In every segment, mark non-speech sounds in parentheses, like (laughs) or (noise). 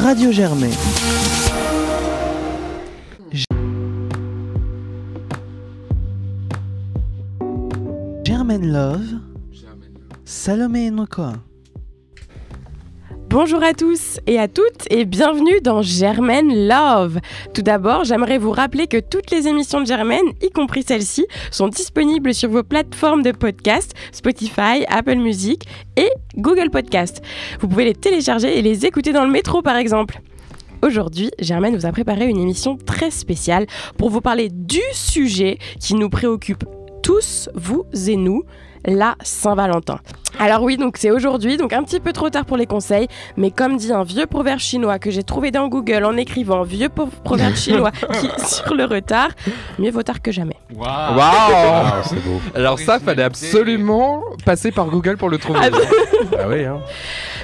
Radio Germain. Germaine Love. Salomé Nokoa. Bonjour à tous et à toutes et bienvenue dans Germaine Love. Tout d'abord, j'aimerais vous rappeler que toutes les émissions de Germaine, y compris celle-ci, sont disponibles sur vos plateformes de podcast, Spotify, Apple Music et Google Podcast. Vous pouvez les télécharger et les écouter dans le métro par exemple. Aujourd'hui, Germaine vous a préparé une émission très spéciale pour vous parler du sujet qui nous préoccupe tous, vous et nous, la Saint-Valentin. Alors oui, donc c'est aujourd'hui, donc un petit peu trop tard pour les conseils, mais comme dit un vieux proverbe chinois que j'ai trouvé dans Google en écrivant vieux pro- proverbe (laughs) chinois qui sur le retard, mieux vaut tard que jamais. Waouh c'est beau. Alors ça, fallait absolument passer par Google pour le trouver. Ah, (laughs) Ah oui, hein.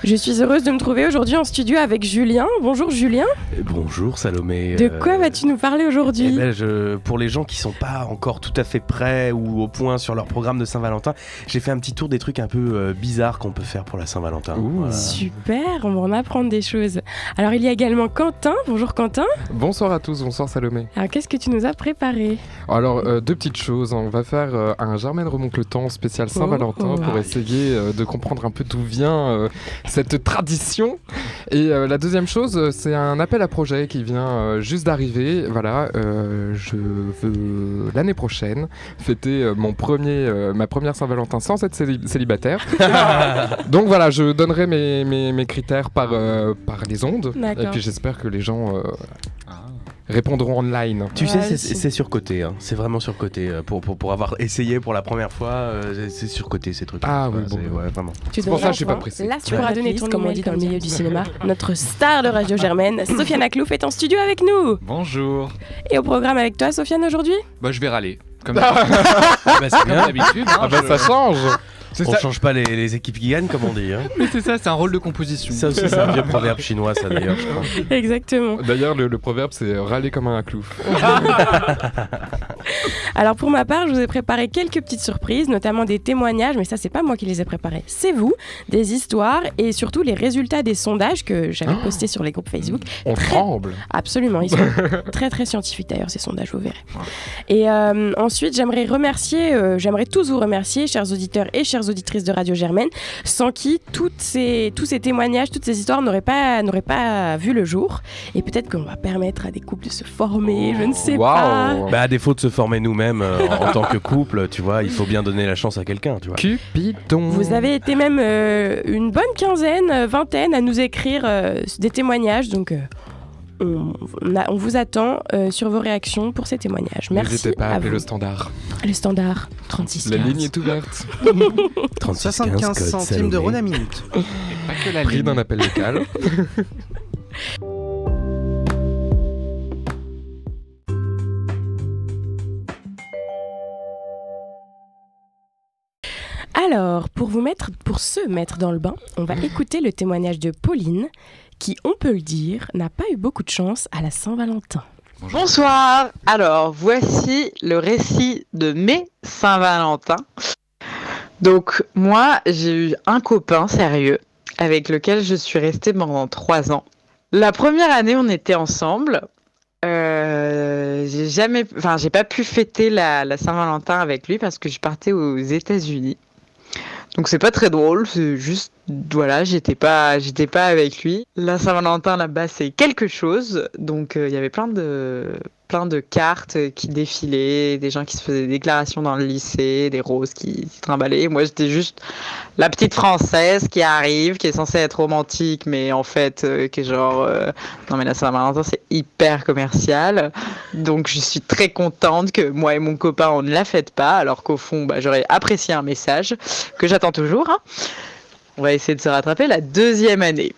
Je suis heureuse de me trouver aujourd'hui en studio avec Julien. Bonjour Julien. Bonjour Salomé. De Euh, quoi vas-tu nous parler eh aujourd'hui ben, je- pour les gens qui sont pas encore tout à fait prêts ou au point sur leur programme de Saint-Valentin, j'ai fait un petit tour des trucs un peu euh, bizarres qu'on peut faire pour la Saint-Valentin. Ouh. Voilà. Super, on va en apprendre des choses. Alors il y a également Quentin. Bonjour Quentin. Bonsoir à tous, bonsoir Salomé. Alors qu'est-ce que tu nous as préparé? Alors, euh, deux petites choses. On va faire euh, un Germaine remonte le temps spécial Saint-Valentin Oh. pour essayer euh, de comprendre un peu d'où vient euh, cette tradition. Et euh, la deuxième chose, c'est un appel à projet qui vient euh, juste d'arriver. Voilà, euh, je veux l'année prochaine fêter euh, mon premier, euh, ma première Saint-Valentin sans être céli- célibataire. (laughs) Donc voilà, je donnerai mes, mes, mes critères par, euh, par les ondes. Et puis j'espère que les gens euh, répondront online. Tu sais, Ouais, c'est- surcoté. Hein. C'est vraiment surcoté. euh, Pour, pour, pour avoir essayé pour la première fois, euh, c'est surcoté ces trucs. Ah oui, bon. Ouais, vraiment. Tu C'est pour ça que je suis pas pressé. Là, tu pourras donner ton comme on dit dans le milieu du cinéma. (laughs) Notre star de Radio Germaine, (laughs) Sofiane Aklouf, est en studio avec nous. Bonjour. Et au programme avec toi, Sofiane, aujourd'hui? Bah, je vais râler. Comme d'habitude. (laughs) bah, c'est comme d'habitude. hein, Ah bah je- ça change On ça, change pas les, les équipes qui gagnent, comme on dit. Hein. (laughs) mais c'est ça, c'est un rôle de composition. Ça aussi, c'est un vieux (laughs) proverbe chinois, ça d'ailleurs, je crois. Exactement. D'ailleurs, le, le proverbe, c'est râler comme un clouf. (laughs) Alors pour ma part, je vous ai préparé quelques petites surprises, notamment des témoignages, mais ça c'est pas moi qui les ai préparés, c'est vous, des histoires et surtout les résultats des sondages que j'avais postés sur les groupes Facebook. On Très- tremble. Absolument, ils sont très très scientifiques d'ailleurs ces sondages, vous verrez. Et euh, ensuite, j'aimerais remercier, euh, j'aimerais tous vous remercier, chers auditeurs et chères auditrices de Radio Germaine, sans qui toutes ces, tous ces témoignages, toutes ces histoires n'auraient pas, n'auraient pas vu le jour. Et peut-être qu'on va permettre à des couples de se former, je ne sais pas. Bah, à défaut de se former nous-mêmes euh, en tant que couple, tu vois, il faut bien donner la chance à quelqu'un, tu vois. Cupidon. Vous avez été même euh, une bonne quinzaine, euh, vingtaine à nous écrire euh, des témoignages, donc euh, on, on vous attend euh, sur vos réactions pour ces témoignages. Merci N'hésitez pas à à appeler vous. le standard. Le standard 36 La 15. ligne est ouverte. (laughs) 36 75 code centimes Salomé. d'euros la minute. Pas que la Prix ligne. d'un appel local. (laughs) Alors, pour vous mettre, pour se mettre dans le bain, on va écouter le témoignage de Pauline, qui, on peut le dire, n'a pas eu beaucoup de chance à la Saint-Valentin. Bonsoir. Alors, voici le récit de mes Saint-Valentin. Donc, moi, j'ai eu un copain sérieux avec lequel je suis restée pendant trois ans. La première année, on était ensemble. Euh, j'ai jamais, enfin, j'ai pas pu fêter la, la Saint-Valentin avec lui parce que je partais aux États-Unis. Donc c'est pas très drôle, c'est juste voilà, j'étais pas j'étais pas avec lui. La Saint-Valentin là-bas, c'est quelque chose. Donc euh, il y avait plein de plein de cartes qui défilaient, des gens qui se faisaient des déclarations dans le lycée, des roses qui se trimballaient. Moi, j'étais juste la petite française qui arrive, qui est censée être romantique, mais en fait, euh, qui est genre euh, non mais la Saint-Valentin, c'est hyper commercial. Donc je suis très contente que moi et mon copain on ne la fête pas, alors qu'au fond, bah, j'aurais apprécié un message que j'attends toujours. hein. On va essayer de se rattraper la deuxième année.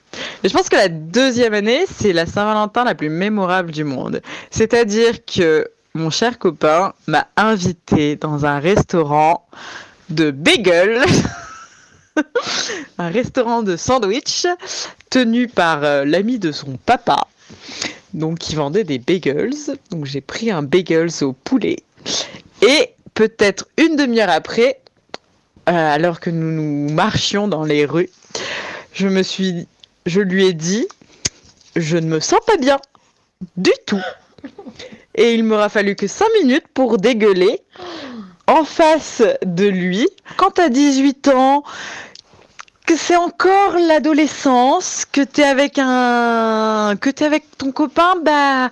Et je pense que la deuxième année, c'est la Saint-Valentin la plus mémorable du monde. C'est-à-dire que mon cher copain m'a invité dans un restaurant de bagels, (laughs) un restaurant de sandwich tenu par euh, l'ami de son papa, donc qui vendait des bagels. Donc j'ai pris un bagels au poulet et peut-être une demi-heure après, euh, alors que nous nous marchions dans les rues, je me suis, je lui ai dit, je ne me sens pas bien du tout. Et il m'aura fallu que 5 minutes pour dégueuler en face de lui. Quand tu as 18 ans, que c'est encore l'adolescence, que tu es avec un que tu avec ton copain, bah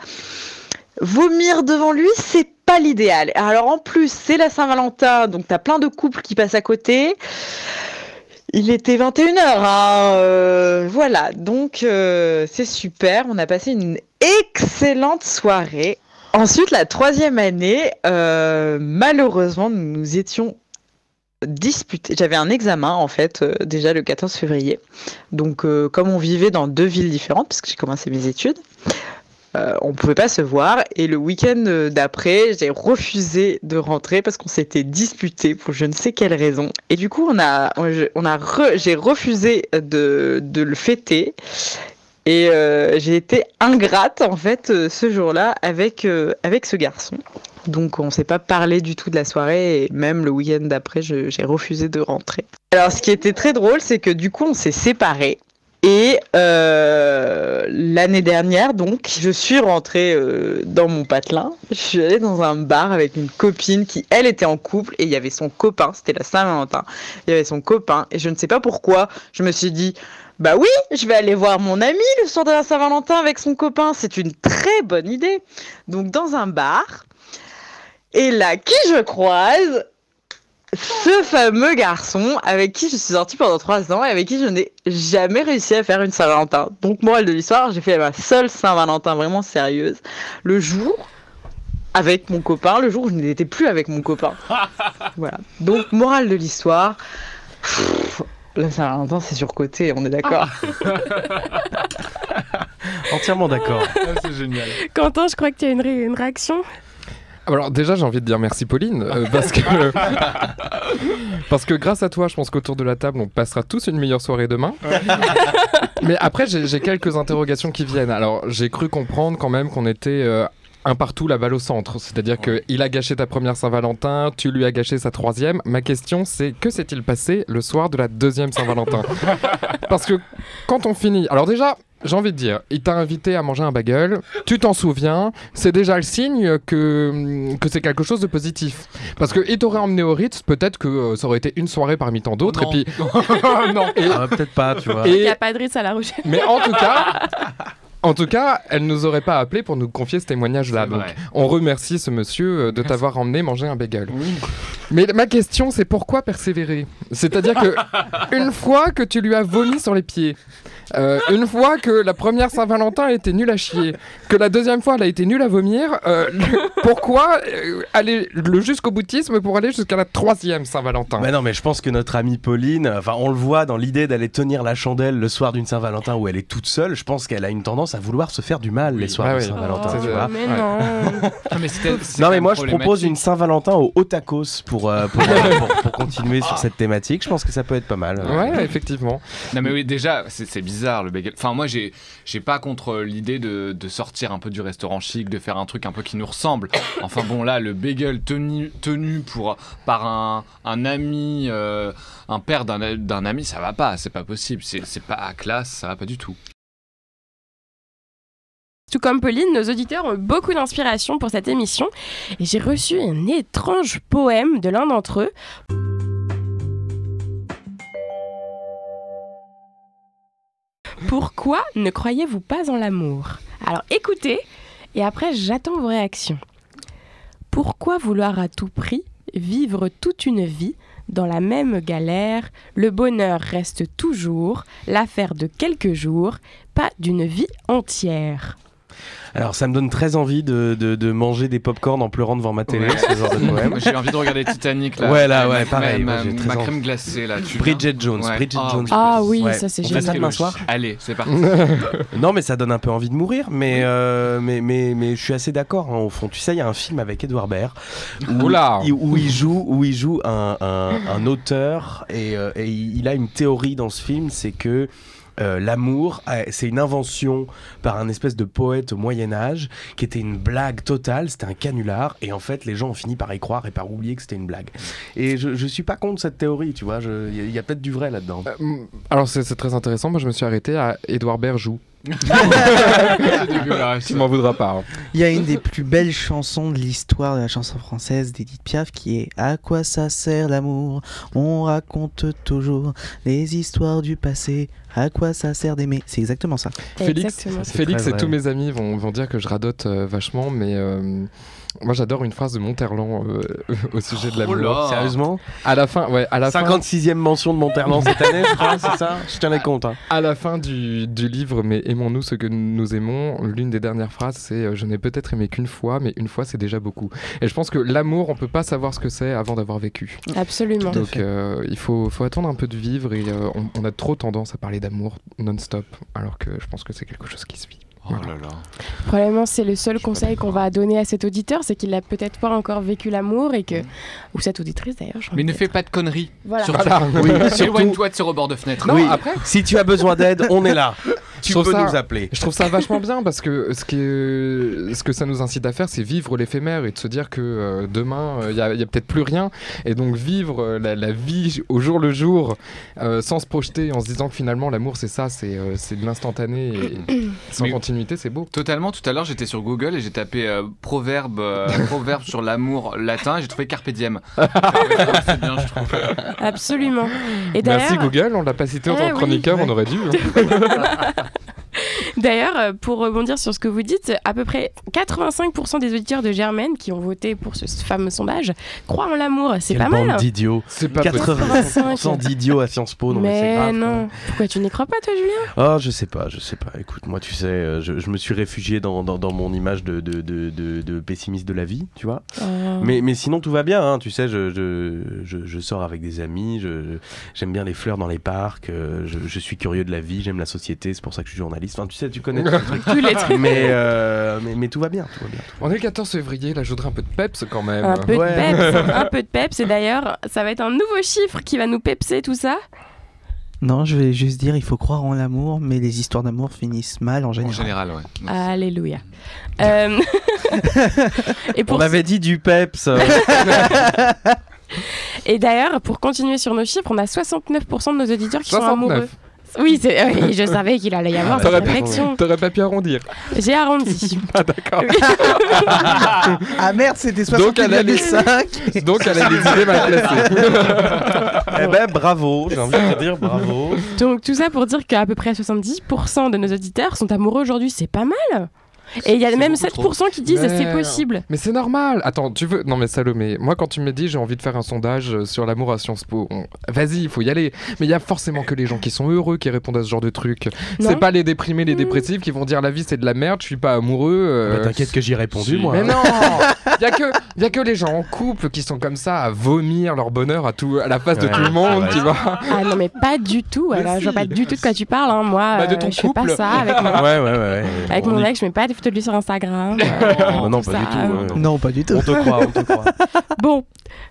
vomir devant lui, c'est pas l'idéal. Alors en plus, c'est la Saint-Valentin, donc tu as plein de couples qui passent à côté. Il était 21h, hein, euh, voilà, donc euh, c'est super, on a passé une excellente soirée. Ensuite, la troisième année, euh, malheureusement, nous nous étions disputés. J'avais un examen, en fait, déjà le 14 février. Donc, comme on vivait dans deux villes différentes, parce que j'ai commencé mes études, euh, on ne pouvait pas se voir. Et le week-end euh, d'après, j'ai refusé de rentrer parce qu'on s'était disputé pour je ne sais quelle raison. Et du coup, on a, on a j'ai refusé de, de le fêter. Et euh, j'ai été ingrate en fait euh, ce jour-là avec, avec ce garçon. Donc on s'est pas parlé du tout de la soirée et même le week-end d'après j'ai refusé de rentrer. Alors ce qui était très drôle c'est que du coup on s'est séparés et euh, l'année dernière donc je suis rentrée euh, dans mon patelin. Je suis allée dans un bar avec une copine qui elle était en couple et il y avait son copain, c'était la Saint-Valentin. Il y avait son copain et je ne sais pas pourquoi je me suis dit bah oui, je vais aller voir mon ami le soir de la Saint-Valentin avec son copain. C'est une très bonne idée. Donc dans un bar. Et là, qui je croise? Ce fameux garçon avec qui je suis sortie pendant trois ans et avec qui je n'ai jamais réussi à faire une Saint-Valentin. Donc morale de l'histoire, j'ai fait ma seule Saint-Valentin vraiment sérieuse le jour avec mon copain, le jour où je n'étais plus avec mon copain. (laughs) voilà. Donc morale de l'histoire. La Saint-Valentin, c'est surcoté, on est d'accord. (laughs) Entièrement d'accord. c'est génial. Quentin, je crois que tu as une, ré- une réaction? Alors déjà j'ai envie de dire merci Pauline euh, (laughs) parce que (laughs) parce que grâce à toi je pense qu'autour de la table on passera tous une meilleure soirée demain. Mais après j'ai quelques interrogations qui viennent. Alors j'ai cru comprendre quand même qu'on était euh, un partout la balle au centre, c'est-à-dire que il a gâché ta première Saint-Valentin, tu lui as gâché sa troisième. Ma question c'est que s'est-il passé le soir de la deuxième Saint-Valentin? (laughs) Parce que quand on finit, alors déjà j'ai envie de dire, il t'a invité à manger un bagel, tu t'en souviens, c'est déjà le signe que, que c'est quelque chose de positif. Parce qu'il t'aurait emmené au Ritz, peut-être que euh, ça aurait été une soirée parmi tant d'autres. Non. Et puis, (laughs) non. Et- Ah, Peut-être pas, tu vois. Il n'y et- a pas de risque à la recherche. mais en tout cas, (laughs) en tout cas, elle nous aurait pas appelé pour nous confier ce témoignage-là. Donc, vrai. on remercie ce monsieur euh, de t'avoir emmené manger un bagel. Mais ma question, c'est pourquoi persévérer? C'est-à-dire que (laughs) une fois que tu lui as vomi sur les pieds, euh, une fois que la première Saint-Valentin a été nulle à chier, que la deuxième fois elle a été nulle à vomir, euh, le- (laughs) pourquoi euh, aller le jusqu'au boutisme pour aller jusqu'à la troisième Saint-Valentin? Bah non, mais je pense que notre amie Pauline, enfin, on le voit dans l'idée d'aller tenir la chandelle le soir d'une Saint-Valentin où elle est toute seule. Je pense qu'elle a une tendance à vouloir se faire du mal les soirs Ah de oui. Saint-Valentin. tu vois. Oh, mais Ouais. (laughs) non. Mais c'était- c'est Non mais moi je propose une Saint-Valentin au Otakos pour, euh, pour, (laughs) pour- pour continuer sur cette thématique. Je pense que ça peut être pas mal. Ouais, effectivement. Non mais oui, déjà, c'est c'est bizarre le bagel. Enfin, moi, j'ai j'ai pas contre l'idée de, de sortir un peu du restaurant chic, de faire un truc un peu qui nous ressemble. Enfin bon, là, le bagel tenu, tenu pour, par un, un ami, euh, un père d'un d'un ami, ça va pas, c'est pas possible. C'est c'est pas à classe, ça va pas du tout. Tout comme Pauline, nos auditeurs ont beaucoup d'inspiration pour cette émission et j'ai reçu un étrange poème de l'un d'entre eux. Pourquoi ne croyez-vous pas en l'amour? Alors écoutez et après j'attends vos réactions. Pourquoi vouloir à tout prix vivre toute une vie dans la même galère? Le bonheur reste toujours l'affaire de quelques jours, pas d'une vie entière. Alors ça me donne très envie de, de, de manger des pop-corn en pleurant devant ma télé, Ouais. ce genre de (laughs) poème. Moi, j'ai envie de regarder Titanic là. Ouais, là, Ma- ouais, pareil, Ma, très crème glacée là. tu Bridget Jones, Ouais. Bridget Ah, Jones. Ah oui, Ouais. ça c'est On fait génial. ça demain soir Allez, c'est parti. (laughs) Non, mais ça donne un peu envie de mourir, mais, euh, mais, mais, mais je suis assez d'accord hein, au fond. Tu sais, il y a un film avec Edouard Baird où, Oula. il, où il joue, où il joue un, un- un auteur et, euh, et il a une théorie dans ce film, c'est que euh, l'amour, euh, c'est une invention par un espèce de poète au Moyen Âge qui était une blague totale, c'était un canular, et en fait les gens ont fini par y croire et par oublier que c'était une blague. Et je, je suis pas contre cette théorie, tu vois, il y a- peut-être du vrai là-dedans. Euh, alors c'est c'est très intéressant. Moi, je me suis arrêté à Édouard Berjou. (laughs) Tu m'en voudras pas. hein. Il y a une des plus belles chansons de l'histoire de la chanson française d'Edith Piaf qui est À quoi ça sert l'amour? On raconte toujours les histoires du passé. À quoi ça sert d'aimer? C'est exactement ça. Félix, Exactement. Et vrai. tous mes amis vont, vont dire que je radote euh, vachement, mais euh, moi j'adore une phrase de Monterland euh, (laughs) au sujet de l'amour. là. Sérieusement À la fin, ouais, à la fin, 56e mention de Monterland cette année, je crois, c'est ça Je tiens les comptes. hein. à la fin du, du livre, mais aimons-nous ce que nous aimons. L'une des dernières phrases, c'est euh, je n'ai peut-être aimé qu'une fois, mais une fois c'est déjà beaucoup. Et je pense que l'amour, on peut pas savoir ce que c'est avant d'avoir vécu. Absolument. Donc euh, il faut, faut attendre un peu de vivre et euh, on, on a trop tendance à parler d'amour non-stop, alors que je pense que c'est quelque chose qui se vit. Oh là là. Probablement, c'est le seul conseil qu'on va donner à cet auditeur, c'est qu'il n'a peut-être pas encore vécu l'amour et que. Ou cette auditrice d'ailleurs. Mais ne fais pas de conneries. Voilà. Surtout. Voilà. Oui, surtout, Éloigne-toi de ce rebord de fenêtre. Non, Oui. après, si tu as besoin d'aide, on est là. Tu Je trouve peux ça- nous appeler. Je trouve ça vachement bien parce que ce, qui est- ce que ça nous incite à faire, c'est vivre l'éphémère et de se dire que euh, demain, il n'y a, y a peut-être plus rien. Et donc vivre euh, la, la vie au jour le jour euh, sans se projeter en se disant que finalement l'amour c'est ça, c'est euh, c'est de l'instantané et (coughs) sans Mais- continuité, c'est beau. Totalement, tout à l'heure j'étais sur Google et j'ai tapé euh, proverbe, euh, proverbe sur l'amour latin et j'ai trouvé carpe diem. (laughs) C'est bien, je trouve. Absolument. Et Merci Google, on l'a pas cité en Eh tant que oui. chroniqueur, on aurait dû. hein. (laughs) (laughs) D'ailleurs, euh, pour rebondir sur ce que vous dites, à peu près 85% des auditeurs de Germaine qui ont voté pour ce fameux sondage croient en l'amour. C'est pas bande mal. d'idiots. C'est pas possible. 80% d'idiots à Sciences Po, non mais, c'est mais grave. non. Pourquoi tu n'y crois pas, toi, Julien? Oh, je sais pas, je sais pas. Écoute, moi, tu sais, euh, je, je me suis réfugié dans, dans, dans mon image de, de, de, de- de pessimiste de la vie, tu vois. Oh. Mais, mais sinon, tout va bien, hein, tu sais, je, je, je, je sors avec des amis, je- j'aime bien les fleurs dans les parcs, euh, je, je suis curieux de la vie, j'aime la société, c'est pour ça que je suis journaliste. Enfin, tu sais, tu connais (laughs) tous ces trucs. Tous les trucs. Mais, euh, mais, mais tout va bien, tout va bien. tout va On est le 14 février, là je voudrais un peu de peps quand même. Un peu Ouais. de peps, (laughs) un peu de peps. Et d'ailleurs, ça va être un nouveau chiffre qui va nous pepser tout ça. Non, je vais juste dire, il faut croire en l'amour, mais les histoires d'amour finissent mal en En général. général, ouais. Alléluia. Euh, (laughs) et, bien. pour... On avait dit du peps. euh, et d'ailleurs, pour continuer sur nos chiffres, on a 69% de nos auditeurs qui sont 69. Oui, je savais qu'il allait y avoir cette réflexion. t'aurais pas pu arrondir. J'ai arrondi. (laughs) Ah d'accord. (laughs) Ah merde, c'était Donc, elle a les- 68,5 (laughs) Donc elle a des idées mal placées. eh ben, bravo, j'ai envie de te dire bravo. Donc tout ça pour dire qu'à peu près 70% de nos auditeurs sont amoureux aujourd'hui, c'est pas mal. Et il y a même beaucoup 7% qui disent Mais c'est possible. Mais c'est normal. Attends, tu veux Non mais Salomé, moi quand tu me dis j'ai envie de faire un sondage euh, sur l'amour à Sciences Po, on- vas-y, il faut y aller. Mais il y a forcément que les gens qui sont heureux qui répondent à ce genre de truc. C'est pas les déprimés, les Mmh. dépressifs qui vont dire la vie c'est de la merde, je suis pas amoureux. euh, Bah, T'inquiète que j'y ai répondu, si. moi. Mais non Il y a, que, y a que les gens en couple qui sont comme ça à vomir leur bonheur à, tout, à la face de tout le monde, tu vois. Ah non mais pas du tout. Alors, je vois si. pas du tout de quoi tu parles. hein. Moi, Bah, de euh, ton je fais pas couple. ça avec mon, Ouais, ouais, ouais. ouais. avec On mon y- ex. Je mets pas des photos de lui sur Instagram. (laughs) euh, non, pas du tout. ouais. Non, pas du tout. On te croit, on te croit. (laughs) Bon.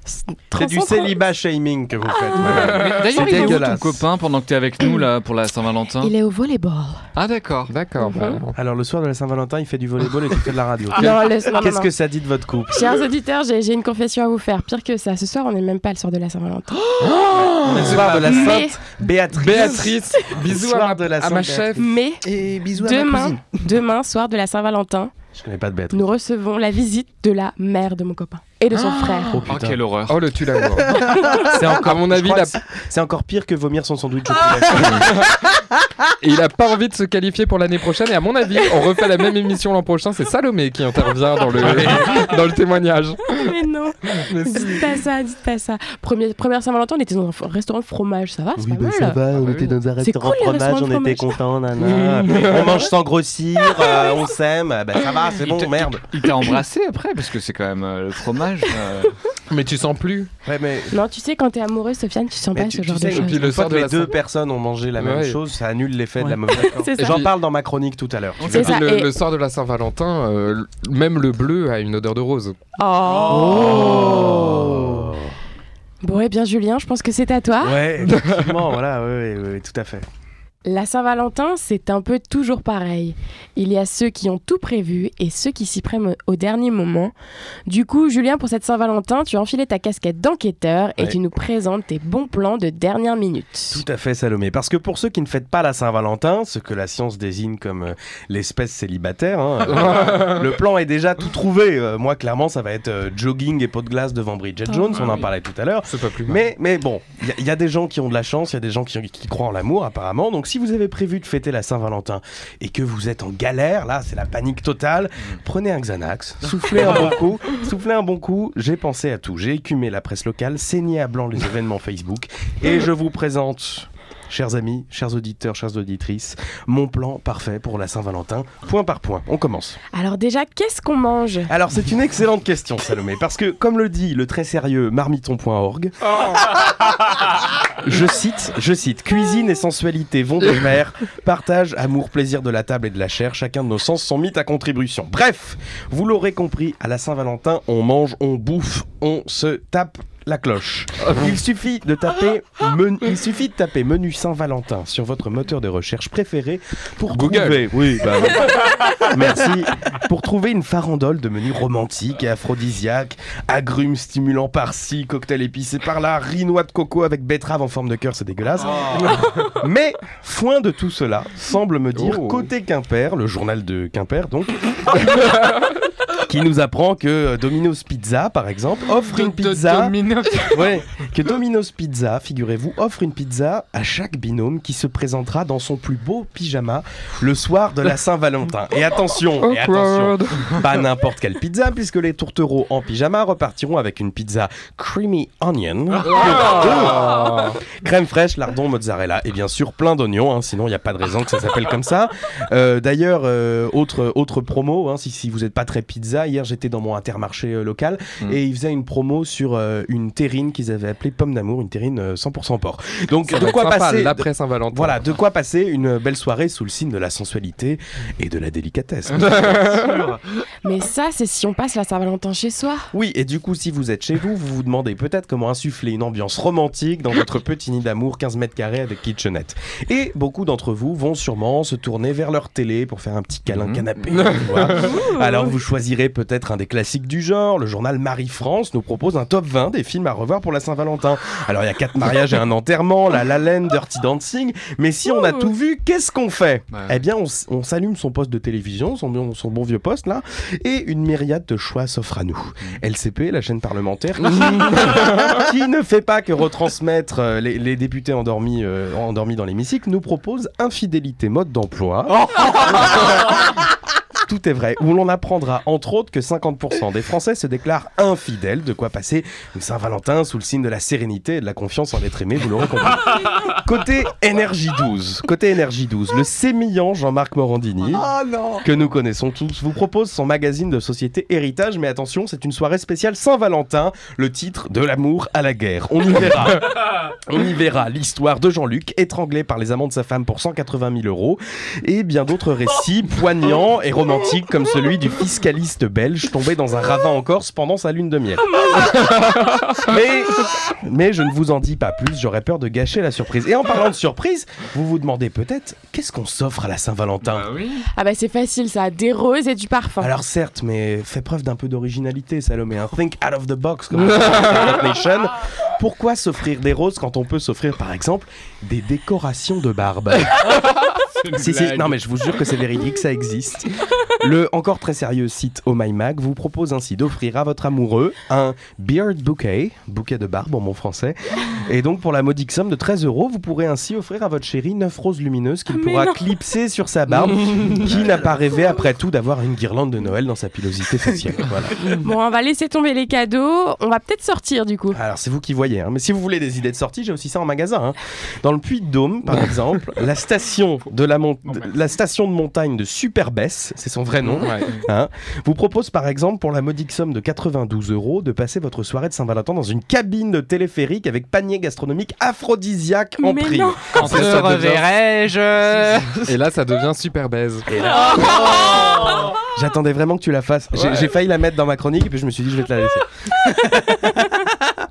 C'est du 330 célibat shaming que vous faites. Ah. D'ailleurs, il est où ton copain pendant que t'es avec nous là pour la Saint-Valentin Il est au volleyball. Ah d'accord. D'accord. Bah, Alors, le soir de la Saint-Valentin, il fait du volleyball et tu fais de la radio. (laughs) Qu'est-ce que ça dit de votre couple? Chers auditeurs, j'ai une confession à vous faire. Pire que ça, ce soir, on n'est même pas le soir de la Saint-Valentin. (gasps) Le soir de la Mais, Sainte Béatrice. Béatrice, bisous Soir à ma, de la à ma Sainte chef. mais Et bisous à ma demain, demain, soir de la Saint-Valentin, Je connais pas de Béatrice. nous recevons la visite de la mère de mon copain et de son frère. Oh Oh quelle horreur. Oh le tue l'amour. (laughs) C'est encore, À mon avis, la- c'est- encore pire que vomir son sandwich au (laughs) poulet. Et il a pas envie de se qualifier pour l'année prochaine. Et à mon avis, on refait la même émission l'an prochain. C'est Salomé qui intervient dans le, (laughs) dans le témoignage. Mais non, Mais dites pas ça, dites pas ça. Premier, première Saint-Valentin, on était dans un restaurant de fromage, ça va, c'est Oui, pas bah, mal. ça va, on Ah, était oui. dans un C'est restaurant cool, les fromage, restaurants on de était contents, nana. on mange sans grossir, euh, on s'aime, ah bah ça va, c'est bon, merde. Il t'a embrassé après parce que c'est quand même euh, le fromage. (laughs) euh, Mais tu sens plus. Ouais, mais, Non, tu sais, quand t'es amoureux, Sofiane, tu sens mais pas tu, ce tu genre sais, de et choses. puis le que de les la deux personnes ont mangé la même chose, ça annule l'effet de la mauvaise. (laughs) Et. J'en parle dans ma chronique tout à l'heure. Le, soir de la Saint-Valentin, euh, même le bleu a une odeur de rose. Oh. Bon, eh bien, Julien, je pense que c'est à toi. Ouais, effectivement, voilà, ouais, ouais, ouais, tout à fait. La Saint-Valentin, c'est un peu toujours pareil. Il y a ceux qui ont tout prévu et ceux qui s'y prennent au dernier moment. Du coup, Julien, pour cette Saint-Valentin, tu as enfilé ta casquette d'enquêteur et Ouais. tu nous présentes tes bons plans de dernière minute. Tout à fait, Salomé. Parce que pour ceux qui ne fêtent pas la Saint-Valentin, ce que la science désigne comme euh, l'espèce célibataire, hein, (laughs) le plan est déjà tout trouvé. Euh, moi, clairement, ça va être euh, jogging et pot de glace devant Bridget Jones. On en oui. parlait tout à l'heure. C'est pas plus mal. Mais, mais bon, il y a- il y, a des gens qui ont de la chance, il y a des gens qui, qui croient en l'amour apparemment. Donc si vous avez prévu de fêter la Saint-Valentin et que vous êtes en galère, là c'est la panique totale, prenez un Xanax, soufflez un bon (laughs) coup, soufflez un bon coup. J'ai pensé à tout, j'ai écumé la presse locale, saigné à blanc les événements Facebook et je vous présente... Chers amis, chers auditeurs, chères auditrices, mon plan parfait pour la Saint-Valentin, point par point. On commence. Alors déjà, qu'est-ce qu'on mange? Alors c'est une excellente question Salomé, parce que comme le dit le très sérieux marmiton.org, (laughs) je cite, je cite, cuisine et sensualité vont de pair, partage, amour, plaisir de la table et de la chair, chacun de nos sens sont mis à contribution. Bref, vous l'aurez compris, à la Saint-Valentin, on mange, on bouffe, on se tape la cloche. Il suffit de taper menu, il suffit de taper menu Saint-Valentin sur votre moteur de recherche préféré pour Google. trouver oui, bah oui. (laughs) Merci. Pour trouver une farandole de menus romantiques et aphrodisiaques, agrumes stimulants par-ci, cocktail épicé par-là, riz noix de coco avec betterave en forme de cœur, c'est dégueulasse. Mais, foin de tout cela, semble me dire Oh. côté Quimper, le journal de Quimper donc, (laughs) qui nous apprend que euh, Domino's Pizza, par exemple, offre une pizza. (laughs) Ouais, que Domino's Pizza, figurez-vous, offre une pizza à chaque binôme qui se présentera dans son plus beau pyjama le soir de la Saint-Valentin. Et attention, et attention, Awkward. pas n'importe quelle pizza, puisque les tourtereaux en pyjama repartiront avec une pizza creamy onion, Ah. (laughs) crème fraîche, lardon, mozzarella, et bien sûr plein d'oignons, hein, sinon il n'y a pas de raison que ça s'appelle comme ça. Euh, D'ailleurs, euh, autre, autre promo, hein, si, si vous n'êtes pas très pizza, hier j'étais dans mon intermarché euh, local Mm. et ils faisaient une promo sur euh, une terrine qu'ils avaient appelée pomme d'amour, une terrine euh, 100% porc. Donc Ça de quoi sympa, passer l'après Saint-Valentin. voilà, de quoi passer une belle soirée sous le signe de la sensualité et de la délicatesse. (laughs) Mais ça, c'est si on passe la Saint-Valentin chez soi. Oui, et du coup, si vous êtes chez vous, vous vous demandez peut-être comment insuffler une ambiance romantique dans votre petit nid d'amour 15 mètres carrés avec kitchenette. Et beaucoup d'entre vous vont sûrement se tourner vers leur télé pour faire un petit câlin Mhm. canapé. (laughs) Alors vous choisirez peut-être un des classiques du genre. Le journal Marie-France nous propose un top 20 des films à revoir pour la Saint-Valentin. Alors il y a quatre mariages et un enterrement, La La Land, Dirty Dancing. Mais si on a tout vu, qu'est-ce qu'on fait? Ouais. Eh bien, on, s'allume son poste de télévision, son, bon- son bon vieux poste là, et une myriade de choix s'offre à nous. LCP, la chaîne parlementaire, (laughs) qui, qui ne fait pas que retransmettre euh, les, les députés endormis, euh, endormis dans l'hémicycle, nous propose infidélité mode d'emploi. (laughs) Tout est vrai, où l'on apprendra entre autres que 50% des Français se déclarent infidèles, de quoi passer une Saint-Valentin sous le signe de la sérénité et de la confiance en l'être aimé, vous l'aurez compris. (laughs) Côté énergie 12, côté énergie 12, le sémillant Jean-Marc Morandini, que nous connaissons tous, vous propose son magazine de société Héritage, mais attention, c'est une soirée spéciale Saint-Valentin, le titre de l'amour à la guerre. On y (laughs) verra. On y verra l'histoire de Jean-Luc, étranglé par les amants de sa femme pour 180 000 euros, et bien d'autres récits (laughs) poignants et romantiques comme celui du fiscaliste belge tombé dans un ravin en Corse pendant sa lune de miel. (laughs) mais, mais je ne vous en dis pas plus, j'aurais peur de gâcher la surprise. Et en parlant de surprise, vous vous demandez peut-être qu'est-ce qu'on s'offre à la Saint-Valentin Bah oui. Ah bah c'est facile, ça. Des roses et du parfum. alors certes, mais fais preuve d'un peu d'originalité, Salomé. hein. Think out of the box, comme (laughs) on dit dans Startup Nation. Pourquoi s'offrir des roses quand on peut s'offrir, par exemple, des décorations de barbe? (laughs) Si, si, non mais je vous jure que c'est véridique, ça existe. Le encore très sérieux site Oh My Mag vous propose ainsi d'offrir à votre amoureux un beard bouquet, bouquet de barbe en bon français. Et donc pour la modique somme de 13 euros, vous pourrez ainsi offrir à votre chéri 9 roses lumineuses qu'il Mais pourra non. clipser sur sa barbe. (laughs) qui n'a pas rêvé après tout d'avoir une guirlande de Noël dans sa pilosité faciale (laughs) Voilà. Bon, on va laisser tomber les cadeaux. On va peut-être sortir du coup. Alors c'est vous qui voyez, hein. mais si vous voulez des idées de sortie, j'ai aussi ça en magasin. hein. Dans le Puy-de-Dôme, par exemple, la station de la, mon- de- la station de montagne de Superbès, c'est son vrai nom, Ouais. hein, vous propose par exemple pour la modique somme de 92 euros de passer votre soirée de Saint-Valentin dans une cabine de téléphérique avec panier gastronomique aphrodisiaque en non. Quand devient- reverrai-je (laughs) Et là, ça devient super baise. Et là- (laughs) J'attendais vraiment que tu la fasses. J'ai failli la mettre dans ma chronique et puis je me suis dit je vais te la laisser. (laughs)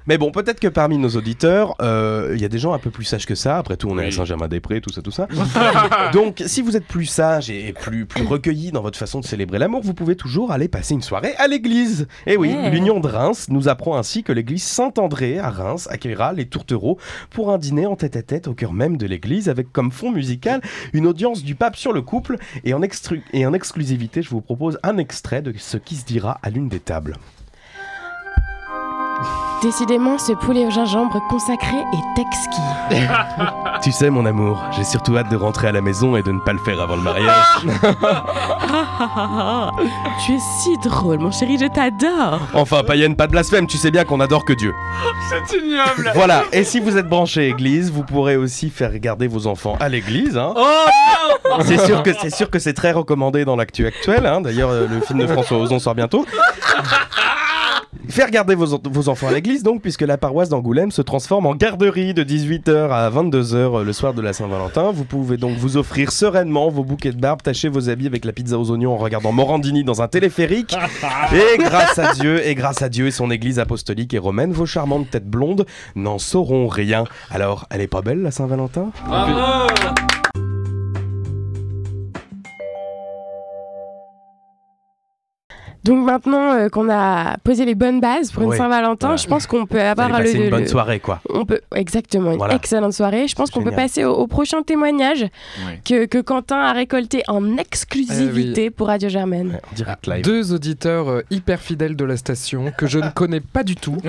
Mais bon, peut-être que parmi nos auditeurs, euh, il y a des gens un peu plus sages que ça. Après tout, on est à Oui. Saint-Germain-des-Prés, tout ça, tout ça. (laughs) Donc, si vous êtes plus sage et plus, plus recueilli dans votre façon de célébrer l'amour, vous pouvez toujours aller passer une soirée à l'église. Et oui, Ouais. l'Union de Reims nous apprend ainsi que l'église Saint-André à Reims accueillera les tourtereaux pour un dîner en tête-à-tête au cœur même de l'église avec comme fond musical une audience du pape sur le couple. Et en, extru- et en exclusivité, je vous propose un extrait de ce qui se dira à l'une des tables. Décidément, ce poulet au gingembre consacré est exquis. (laughs) Tu sais, mon amour, j'ai surtout hâte de rentrer à la maison et de ne pas le faire avant le mariage. (laughs) tu es si drôle, mon chéri, je t'adore. Enfin, païenne, pas de blasphème, tu sais bien qu'on adore que Dieu. C'est ignoble Voilà, et si vous êtes branché église, vous pourrez aussi faire garder vos enfants à l'église. Hein. Oh C'est sûr que c'est sûr que c'est très recommandé dans l'actu actuelle. Hein. D'ailleurs, euh, le film de François Ozon sort bientôt. (laughs) Faire garder vos, vos enfants à l'église, donc, puisque la paroisse d'Angoulême se transforme en garderie de 18h à 22h euh, le soir de la Saint-Valentin. Vous pouvez donc vous offrir sereinement vos bouquets de barbe, tacher vos habits avec la pizza aux oignons en regardant Morandini dans un téléphérique. (laughs) Et grâce à Dieu, et grâce à Dieu et son église apostolique et romaine, vos charmantes têtes blondes n'en sauront rien. Alors, elle est pas belle la Saint-Valentin? Donc maintenant euh, qu'on a posé les bonnes bases pour une Ouais. Saint-Valentin, Voilà. je pense qu'on peut Vous avoir le, une bonne le- soirée, quoi. On peut exactement une Voilà. excellente soirée. Je pense qu'on peut passer au, au prochain témoignage Ouais. que, que Quentin a récolté en exclusivité pour Radio Germaine. Ouais, live. Deux auditeurs euh, hyper fidèles de la station que je ne connais pas du tout. (laughs)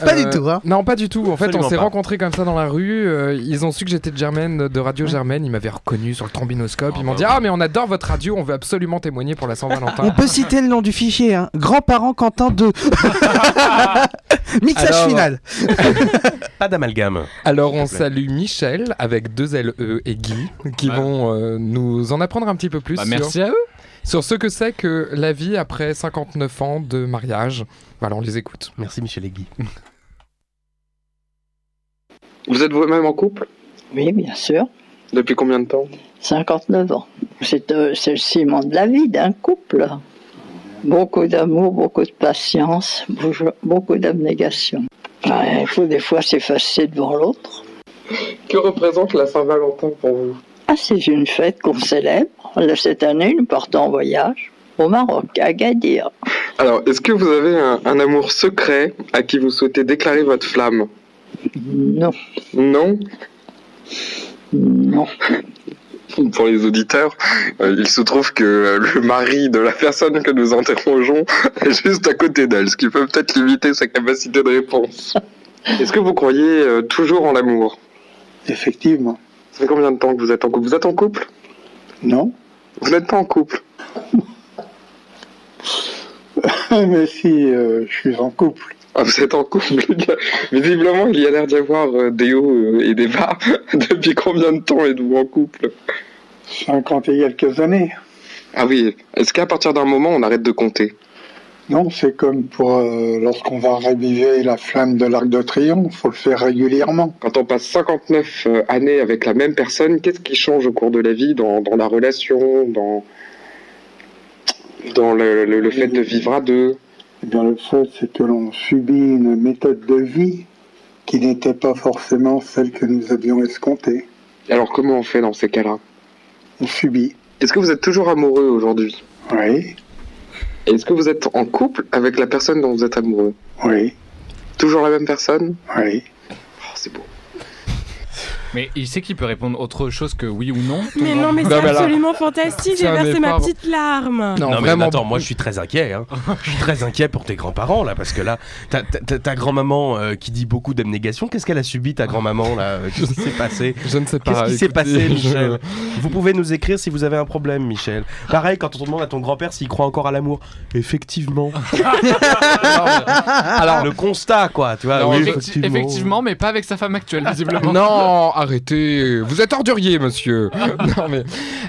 Pas Euh, du tout, hein. Non, pas du tout. En fait, Absolument on s'est pas. rencontrés comme ça dans la rue. euh, ils ont su que j'étais de Germaine, de Radio Germaine. Ils m'avaient reconnu sur le trombinoscope. Oh, Ils m'ont bah dit oui. Ah, mais on adore votre radio. On veut absolument témoigner pour la On Saint-Valentin. peut citer le nom du fichier, hein. Grands-parents Quentin 2. (laughs) Mixage Alors- final. (laughs) Pas d'amalgame. Alors, on salue Michel avec deux L E et Guy qui Ouais. vont euh, nous en apprendre un petit peu plus Bah, sur, merci à eux sur ce que c'est que la vie après 59 ans de mariage. Voilà, on les écoute. Merci Michel et Guy. Vous êtes vous-même en couple? Oui, bien sûr. Depuis combien de temps? 59 ans. C'est euh, c'est le ciment de la vie d'un couple. Beaucoup d'amour, beaucoup de patience, beaucoup- d'abnégation. Il faut des fois s'effacer devant l'autre. Que représente la Saint-Valentin pour vous? Ah, c'est une fête qu'on célèbre. Cette année, nous partons en voyage au Maroc, à Agadir. Alors, est-ce que vous avez un, un amour secret à qui vous souhaitez déclarer votre flamme? Non, Non? Non. Pour les auditeurs, euh, il se trouve que euh, le mari de la personne que nous interrogeons (laughs) est juste à côté d'elle, ce qui peut peut-être limiter sa capacité de réponse. (laughs) Est-ce que vous croyez euh, toujours en l'amour? Effectivement. Ça fait combien de temps que vous êtes en couple? Vous êtes en couple? Non. Vous n'êtes pas en couple? (laughs) Mais si, euh, je suis en couple. Ah, vous êtes en couple (laughs) Visiblement, il y a l'air d'y avoir euh, des hauts euh, et des bas. (laughs) Depuis combien de temps êtes-vous en couple? 50 et quelques années. Ah oui, est-ce qu'à partir d'un moment, on arrête de compter? Non, c'est comme pour euh, lorsqu'on va raviver la flamme de l'Arc de Triomphe, faut le faire régulièrement. Quand on passe 59 euh, années avec la même personne, qu'est-ce qui change au cours de la vie, dans, dans la relation, dans, dans le, le- le fait de vivre à deux? Eh bien, le fait, c'est que l'on subit une méthode de vie qui n'était pas forcément celle que nous avions escomptée. Alors comment on fait dans ces cas-là? On subit. Est-ce que vous êtes toujours amoureux aujourd'hui? Oui, Est-ce que vous êtes en couple avec la personne dont vous êtes amoureux? Oui, Toujours la même personne? Oui. Oh, C'est beau. Mais il sait qu'il peut répondre autre chose que oui ou non. (laughs) Mais non, mais Non, c'est absolument fantastique. J'ai versé ma petite larme. Non, mais vraiment. attends, moi je suis très inquiet. Hein. je suis très inquiet pour tes grands-parents là, parce que là, ta, ta- ta grand-maman euh, qui dit beaucoup d'abnégation, qu'est-ce qu'elle a subi ta grand-maman là? Euh, Qu'est-ce qui s'est passé? (laughs) Je ne sais pas. Qu'est-ce qui s'est passé, Michel? Vous pouvez nous écrire si vous avez un problème, Michel. Pareil, quand on demande à ton grand-père s'il croit encore à l'amour. Effectivement. (laughs) Alors, le constat, quoi, tu vois. Non, oui, Effecti- effectivement. mais pas avec sa femme actuelle, visiblement. Non, arrêtez, vous êtes ordurier, monsieur. (laughs) non, mais,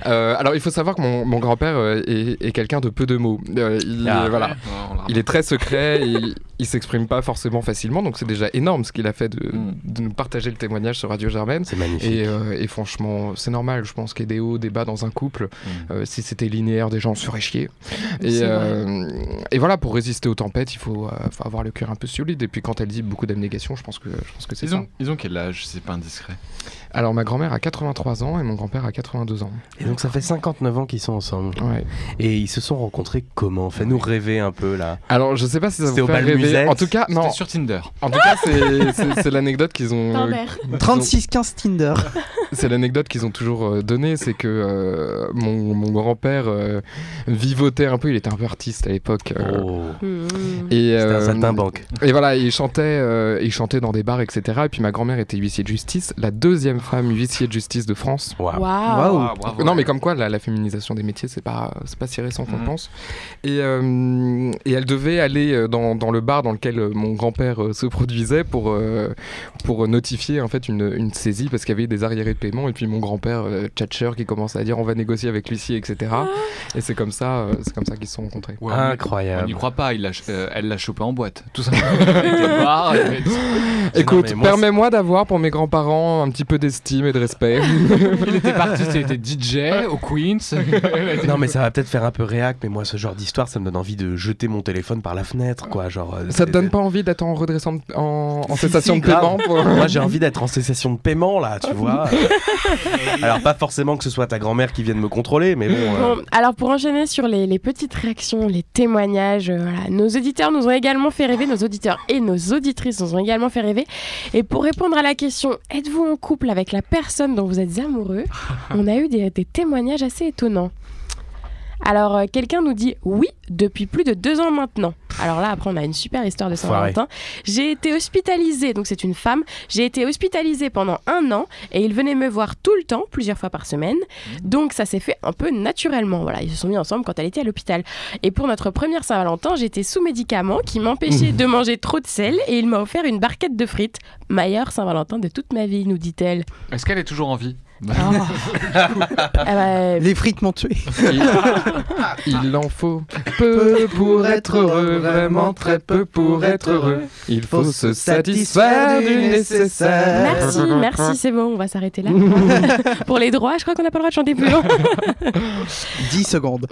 euh, alors, il faut savoir que mon, mon grand-père euh, est, est quelqu'un de peu de mots. Euh, il, Ah. voilà. Ouais, on l'a Il est très secret, et il, il s'exprime pas forcément facilement, donc c'est déjà énorme ce qu'il a fait de, Mm. de nous partager le témoignage sur Radio Germaine. C'est magnifique. Et, euh, et franchement, c'est normal, je pense qu'il y ait des hauts, des bas dans un couple. Mm. Euh, si c'était linéaire, des gens se feraient chier. Et, euh, et voilà, pour résister aux tempêtes, il faut, euh, faut avoir le cœur un peu solide. Et puis quand elle dit beaucoup d'abnégation, je pense que, je pense que c'est Ils ça. ont, ils ont quel âge C'est pas indiscret? Alors ma grand-mère a 83 ans et mon grand-père a 82 ans. Et donc ça fait 59 ans qu'ils sont ensemble. Ouais. Et ils se sont rencontrés comment? Fais-nous rêver un peu là. Alors je sais pas si ça vous fait rêver. musette En tout cas, non. Sur Tinder. En tout cas, c'est- l'anecdote qu'ils ont. euh, Tinder. qu'ils ont- 36-15 Tinder. (laughs) C'est l'anecdote qu'ils ont toujours euh, donnée, c'est que euh, mon, mon grand-père euh, vivotait un peu, il était un peu artiste à l'époque. euh, Oh. Mmh. et, C'était un euh, saltimbanque. et voilà, il chantait, euh, il chantait dans des bars, etc. Et puis ma grand-mère était huissier de justice, la deuxième femme huissier de justice de France. Waouh. Non, mais comme quoi, la, la féminisation des métiers, c'est pas, c'est pas si récent qu'on Mhm. pense. Et, euh, et elle devait aller dans, dans le bar dans lequel mon grand-père se produisait pour, euh, pour notifier en fait une, une saisie parce qu'il y avait des arriérés de paiement. Et puis mon grand-père, euh, tchatcher, qui commence à dire on va négocier avec l'huissier, etc. Et c'est comme ça, euh, c'est comme ça qu'ils se sont rencontrés. Ouais, on y- On Incroyable. n'y croit pas, il euh, elle l'a chopé en boîte, tout simplement. Bar, et- Écoute, permets-moi d'avoir pour mes grands-parents un petit peu d'estime et de respect. il était parti, c'était (laughs) DJ au Queens. (laughs) Non mais ça va peut-être faire un peu réac, mais moi ce genre d'histoire ça me donne envie de jeter mon téléphone par la fenêtre quoi, genre. euh, ça te donne pas envie d'être en redressant en, en Si, cessation si, de paiement pour- Moi j'ai envie d'être en cessation de paiement là, tu (laughs) vois. (laughs) Alors pas forcément que ce soit ta grand-mère qui vienne me contrôler, mais bon. euh, Bon, alors pour enchaîner sur les, les petites réactions, les témoignages, euh, voilà, nos auditeurs nous ont également fait rêver, nos auditeurs et nos auditrices nous ont également fait rêver. Et pour répondre à la question, êtes-vous en couple avec la personne dont vous êtes amoureux? (laughs) On a eu des, des témoignages assez étonnants. Alors, euh, quelqu'un nous dit oui depuis plus de deux ans maintenant. Alors là, après, on a une super histoire de. Saint-Valentin. J'ai été hospitalisée, donc c'est une femme. J'ai été hospitalisée pendant un an et il venait me voir tout le temps, plusieurs fois par semaine. Donc ça s'est fait un peu naturellement. Voilà, ils se sont mis ensemble quand elle était à l'hôpital. Et pour notre première Saint-Valentin, j'étais sous médicaments qui m'empêchaient de manger trop de sel et il m'a offert une barquette de frites. Meilleur Saint-Valentin de toute ma vie, nous dit-elle. Est-ce qu'elle est toujours en vie? Oh. Ah bah, Les frites m'ont tué. Il en faut peu pour être heureux, vraiment très peu pour être heureux. Il faut se satisfaire du nécessaire. Merci, merci, c'est bon, on va s'arrêter là. (laughs) Pour les droits, je crois qu'on n'a pas le droit de chanter plus long. (laughs) 10 secondes.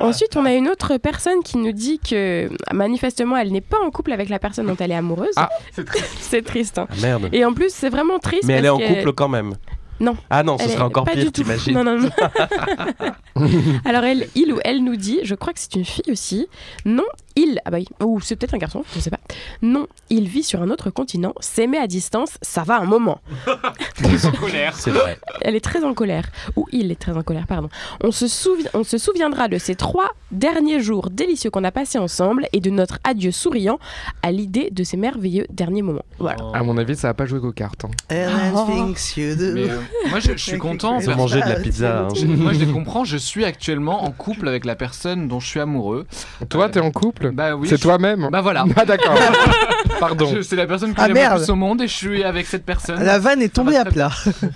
Ensuite, on a une autre personne qui nous dit que manifestement, elle n'est pas en couple avec la personne dont elle est amoureuse. Ah. c'est triste. (laughs) hein. ah, merde. Et en plus, c'est vraiment triste. Mais elle est en que- couple quand même. Non. Ah non, ce Elle serait encore pas pire, du tout. t'imagines. Non, non, non. (laughs) Alors, elle, il ou elle nous dit, je crois que c'est une fille aussi. Non, il, ah bah oui, ou c'est peut-être un garçon, je sais pas. Non, il vit sur un autre continent, s'aimer à distance, ça va un moment. (laughs) C'est vrai. Elle est très en colère, ou il est très en colère, pardon. On se, souvi- on se souviendra de ces trois derniers jours délicieux qu'on a passés ensemble et de notre adieu souriant à l'idée de ces merveilleux derniers moments. Voilà. À mon avis, ça a pas joué qu'aux cartes. hein. Ellen Oh. thinks you do. Mais euh, moi, je, je suis content. Ils ont mangé de la pizza. hein. (laughs) Moi, je les comprends. Je suis actuellement en couple avec la personne dont je suis amoureux. Toi, Euh, t'es en couple Bah oui. C'est je- toi-même Bah voilà. Ah d'accord. (laughs) Pardon. Je- C'est la personne que Ah, j'aime le merde. plus au monde et je suis avec cette personne. La vanne est tombée à plat.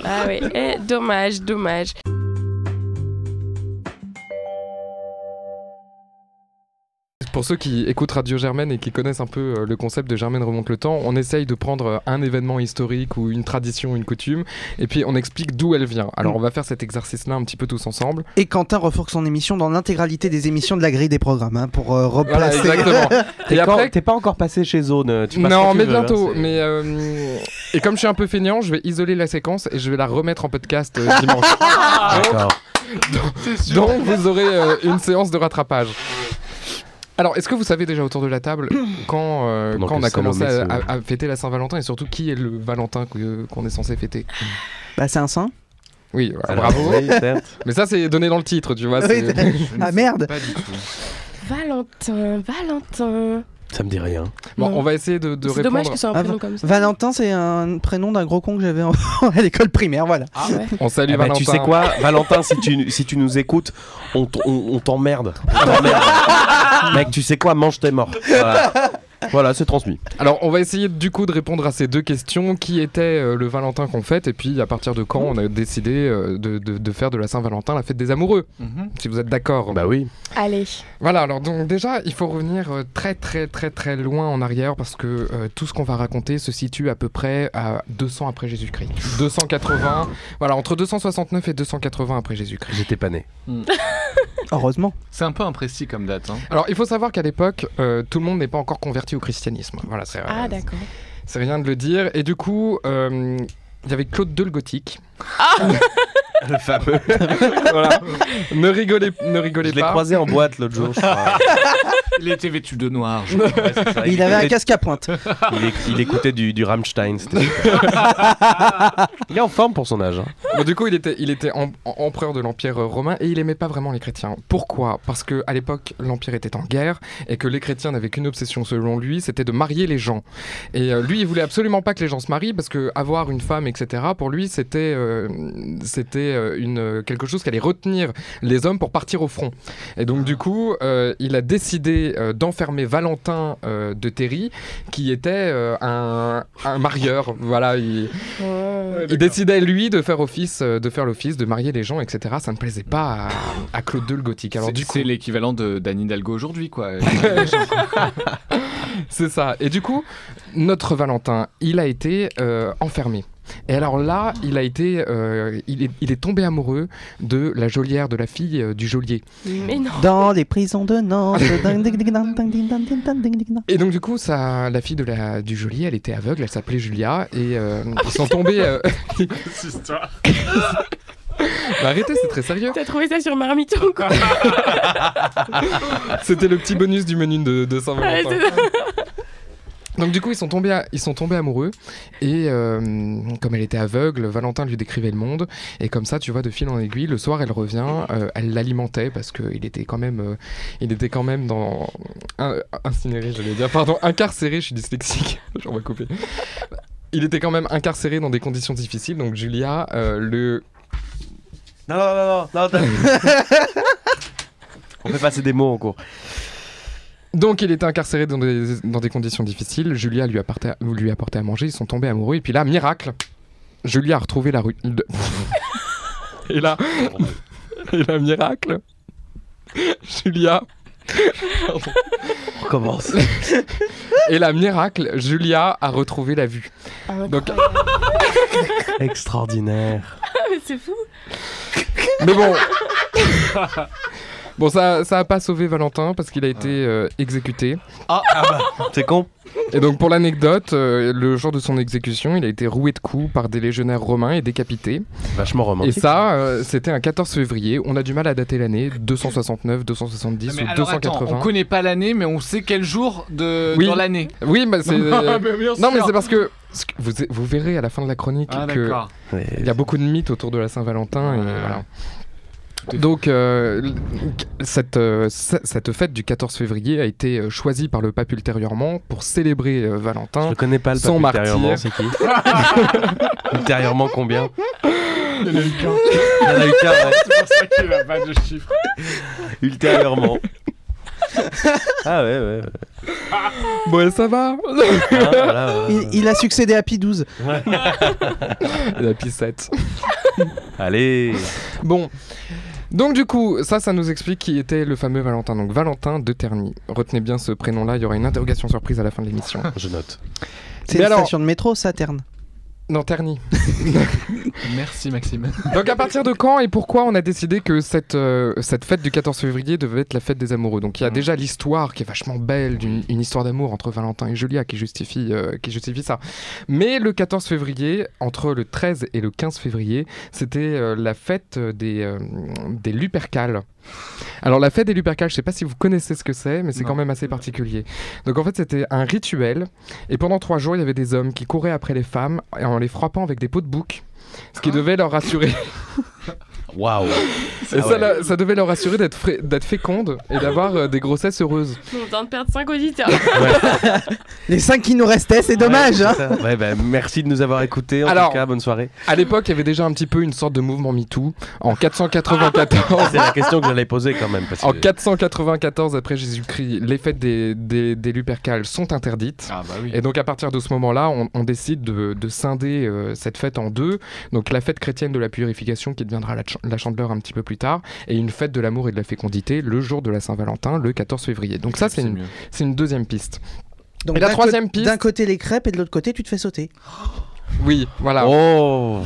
Ah oui, eh, dommage, dommage. Pour ceux qui écoutent Radio Germaine et qui connaissent un peu euh, le concept de Germaine remonte le temps, on essaye de prendre euh, un événement historique ou une tradition, une coutume, et puis on explique d'où elle vient. Alors Mm. on va faire cet exercice-là un petit peu tous ensemble. Et Quentin refourque son émission dans l'intégralité des émissions de la grille des programmes hein, pour euh, Voilà, replacer. exactement. (laughs) Et quand- après, T'es pas encore passé chez Zone. Tu non, tu mais veux, hein, bientôt. c'est- mais euh, et comme je suis un peu feignant, je vais isoler la séquence et je vais la remettre en podcast euh, dimanche. (laughs) D'accord. Donc vous aurez euh, une séance de rattrapage. Alors, est-ce que vous savez déjà autour de la table (coughs) quand, euh, quand on a commencé à, se- à- à fêter la Saint-Valentin et surtout qui est le Valentin qu'on est censé fêter? Bah, c'est un saint. Oui, Alors, bravo. oui. (laughs) Mais ça, c'est donné dans le titre, tu vois. Oui, (laughs) ah merde. Pas du tout. Valentin, Valentin. Ça me dit rien. Bon, Non. on va essayer de, de C'est répondre. dommage que ce soit un Ah, prénom comme ça. Valentin, c'est un prénom d'un gros con que j'avais en- (laughs) à l'école primaire, voilà. Ah ouais. On salue Eh ben, Valentin. tu sais quoi, Valentin, si tu, si tu nous écoutes, on, t'emmerde. On t'emmerde. (laughs) Mec, tu sais quoi, mange tes morts. Voilà. Voilà, c'est transmis. Alors, on va essayer du coup de répondre à ces deux questions. Qui était euh, le Valentin qu'on fête Et puis, à partir de quand on a décidé euh, de, de- de faire de la Saint-Valentin la fête des amoureux? Mhm. Si vous êtes d'accord. Bah oui. Allez. Voilà, alors donc déjà, il faut revenir euh, très très très très loin en arrière parce que euh, tout ce qu'on va raconter se situe à peu près à 200 après Jésus-Christ. 280, voilà, entre 269 et 280 après Jésus-Christ. J'étais pas né. (laughs) Heureusement. C'est un peu imprécis comme date. Hein. Alors, il faut savoir qu'à l'époque, euh, tout le monde n'est pas encore converti au christianisme. Voilà, c'est Ah, d'accord. c'est rien de le dire. Et du coup, euh, il y avait Claude II le Gothique. Le fameux. (laughs) voilà. Ne rigolez, ne rigolez Je l'ai pas. croisé en boîte l'autre jour, je crois. (laughs) Il était vêtu de noir. je- Ouais, c'est ça. Il avait un casque à pointe. Il, éc- il écoutait du, du Rammstein. c'était (laughs) super. il est en forme pour son âge. hein. Bon, du coup, il était, il était em- em- empereur de l'Empire euh, romain et il aimait pas vraiment les chrétiens. Pourquoi? Parce que à l'époque, l'Empire était en guerre et que les chrétiens n'avaient qu'une obsession, selon lui, c'était de marier les gens. Et euh, lui, il voulait absolument pas que les gens se marient parce que avoir une femme, etc., pour lui, c'était euh, c'était euh, une quelque chose qui allait retenir les hommes pour partir au front. Et donc, du coup, euh, il a décidé euh, d'enfermer Valentin euh, de Terry, qui était euh, un, un marieur. Voilà, il, il décidait lui de faire office, euh, de faire l'office, de marier les gens, etc. Ça ne plaisait pas à, à Claude II le Gothique. Alors C'est du coup, c'est l'équivalent de d'Anne Hidalgo aujourd'hui, quoi. (laughs) (laughs) c'est ça. Et du coup, notre Valentin, il a été euh, enfermé. Et alors là, il a été, euh, il, est, tombé amoureux de la geôlière, de la fille euh, du geôlier. Mais non. Dans les prisons de Nantes. et donc du coup, ça, la fille du geôlier, elle était aveugle, elle s'appelait Julia, et euh, ils sont tombés. Euh, (laughs) histoire. (laughs) Bah, arrêtez, c'est très sérieux. T'as trouvé ça sur Marmiton, quoi? (laughs) C'était le petit bonus du menu de, de Saint-Valentin. Ouais, donc du coup, ils sont tombés, à- ils sont tombés amoureux et euh, comme elle était aveugle, Valentin lui décrivait le monde et comme ça, tu vois, de fil en aiguille, le soir, elle revient, euh, elle l'alimentait parce que il était quand même, euh, il était quand même dans un, incinéré, j'allais dire, pardon, incarcéré. Je suis dyslexique, (laughs) j'en vais couper. Il était quand même incarcéré dans des conditions difficiles, donc Julia euh, le Non, non, non, non. non (laughs) On fait passer des mots en cours. Donc il était incarcéré dans des, dans des conditions difficiles. Julia lui apportait, lui apportait à manger. Ils sont tombés amoureux. Et puis là, miracle, Julia a retrouvé la rue. de- (laughs) et là, (laughs) et là, miracle, Julia. On recommence. (laughs) Et la miracle, Julia a retrouvé la vue. Donc- Extraordinaire. Mais c'est fou. Mais bon. Bon, ça, ça a pas sauvé Valentin parce qu'il a été euh, exécuté. C'est con. Et donc, pour l'anecdote, euh, le jour de son exécution, il a été roué de coups par des légionnaires romains et décapité. Vachement Et romantique. ça, euh, c'était un 14 février. On a du mal à dater l'année 269, 270 Mais ou alors, attends, 280. on connaît pas l'année, mais on sait quel jour de Oui. dans l'année. Oui, bah, c'est. (laughs) Mais bien non, mais sûr. c'est parce que ce que vous, vous verrez à la fin de la chronique Ah que d'accord. Ouais. il y a beaucoup de mythes autour de la Saint-Valentin. et Ouais. voilà. Donc, euh, cette, euh, ce- cette fête du 14 février a été euh, choisie par le pape ultérieurement pour célébrer euh, Je Valentin. le connais pas le pape ultérieurement, martyr. c'est qui? (laughs) Ultérieurement combien? Il y en a eu qu'un. Il y en a eu qu'un, ouais. C'est pour ça qu'il a pas de chiffre. Ultérieurement. Ah ouais, ouais. ouais. Bon, ça va Ah, voilà, ouais, Il, ouais. il a succédé à Pi 12. La piscette. Allez. Bon. Donc du coup, ça, ça nous explique qui était le fameux Valentin. Donc Valentin de Terny. Retenez bien ce prénom-là, il y aura une interrogation surprise à la fin de l'émission. Je note. C'est une alors- station de métro, Saterne. Non, Terny. (laughs) Merci Maxime. Donc à partir de quand et pourquoi on a décidé que cette, euh, cette fête du 14 février devait être la fête des amoureux? Donc il y a Mhm. déjà l'histoire qui est vachement belle, d'une une histoire d'amour entre Valentin et Julia qui justifie, euh, qui justifie ça. Mais le 14 février, entre le 13 et le 15 février, c'était euh, la fête des, des Lupercales. Alors la fête des Lupercales, je sais pas si vous connaissez ce que c'est, mais c'est quand même assez particulier. Donc en fait c'était un rituel, et pendant trois jours il y avait des hommes qui couraient après les femmes en les frappant avec des pots de bouc, ce qui devait leur rassurer. (laughs) Waouh. Et Ah ça, ouais. la- ça devait leur assurer d'être fra- d'être féconde et d'avoir euh, des grossesses heureuses. On vient de perdre 5 auditeurs. (laughs) Les 5 qui nous restaient, c'est dommage. Ouais, hein. Ouais, bah, merci de nous avoir écoutés. En Alors- tout cas, bonne soirée. À l'époque, il y avait déjà un petit peu une sorte de mouvement MeToo. En 494, C'est la question que j'allais poser quand même. Parce en que... 494 après Jésus-Christ, les fêtes des, des, des Lupercales sont interdites. Ah bah oui. Et donc à partir de ce moment-là, on, on décide de, de scinder euh, cette fête en deux. Donc la fête chrétienne de la purification qui deviendra la, ch- la chandeleur un petit peu plus tard, et une fête de l'amour et de la fécondité le jour de la Saint-Valentin, le 14 février. Donc ça c'est une, c'est une deuxième piste. Donc, Et la d'un troisième piste D'un côté les crêpes et de l'autre côté tu te fais sauter. (gasps) Oui, voilà. Oh